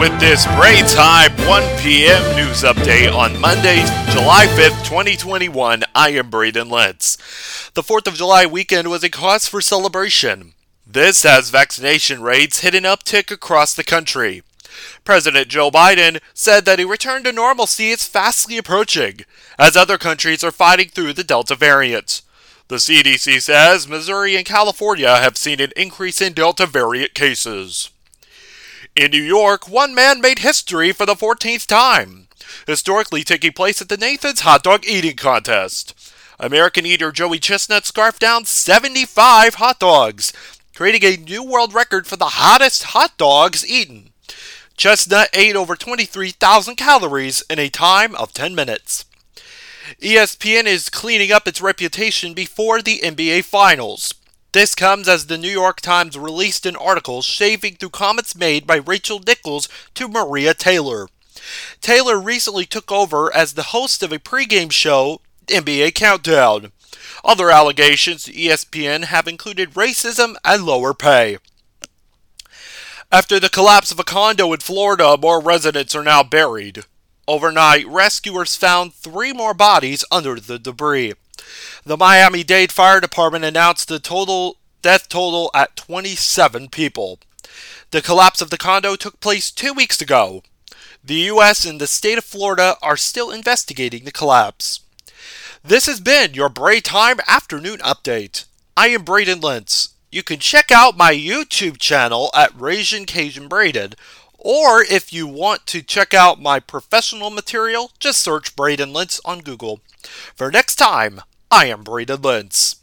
with this Bray Time 1 p.m. news update on Monday, July 5th, 2021. I am Braydyn Lents. The 4th of July weekend was a cause for celebration. This as vaccination rates hit an uptick across the country. President Joe Biden said that a return to normalcy is fastly approaching, as other countries are fighting through the Delta variant. The CDC says Missouri and California have seen an increase in Delta variant cases. In New York, one man made history for the 14th time, historically taking place at the Nathan's Hot Dog Eating Contest. American eater Joey Chestnut scarfed down 75 hot dogs, creating a new world record for the hottest hot dogs eaten. Chestnut ate over 23,000 calories in a time of 10 minutes. ESPN is cleaning up its reputation before the NBA Finals. This comes as the New York Times released an article shaving through comments made by Rachel Nichols to Maria Taylor. Taylor recently took over as the host of a pregame show, NBA Countdown. Other allegations to ESPN have included racism and lower pay. After the collapse of a condo in Florida, more residents are now buried. Overnight, rescuers found three more bodies under the debris. The Miami Dade Fire Department announced the total death total at 27 people. The collapse of the condo took place two weeks ago. The U.S. and the state of Florida are still investigating the collapse. This has been your Bray Time Afternoon Update. I am Braydyn Lents. You can check out my YouTube channel at Rasian Cajun Braden, or if you want to check out my professional material, just search Braydyn Lents on Google. For next time, I am Braydyn Lents.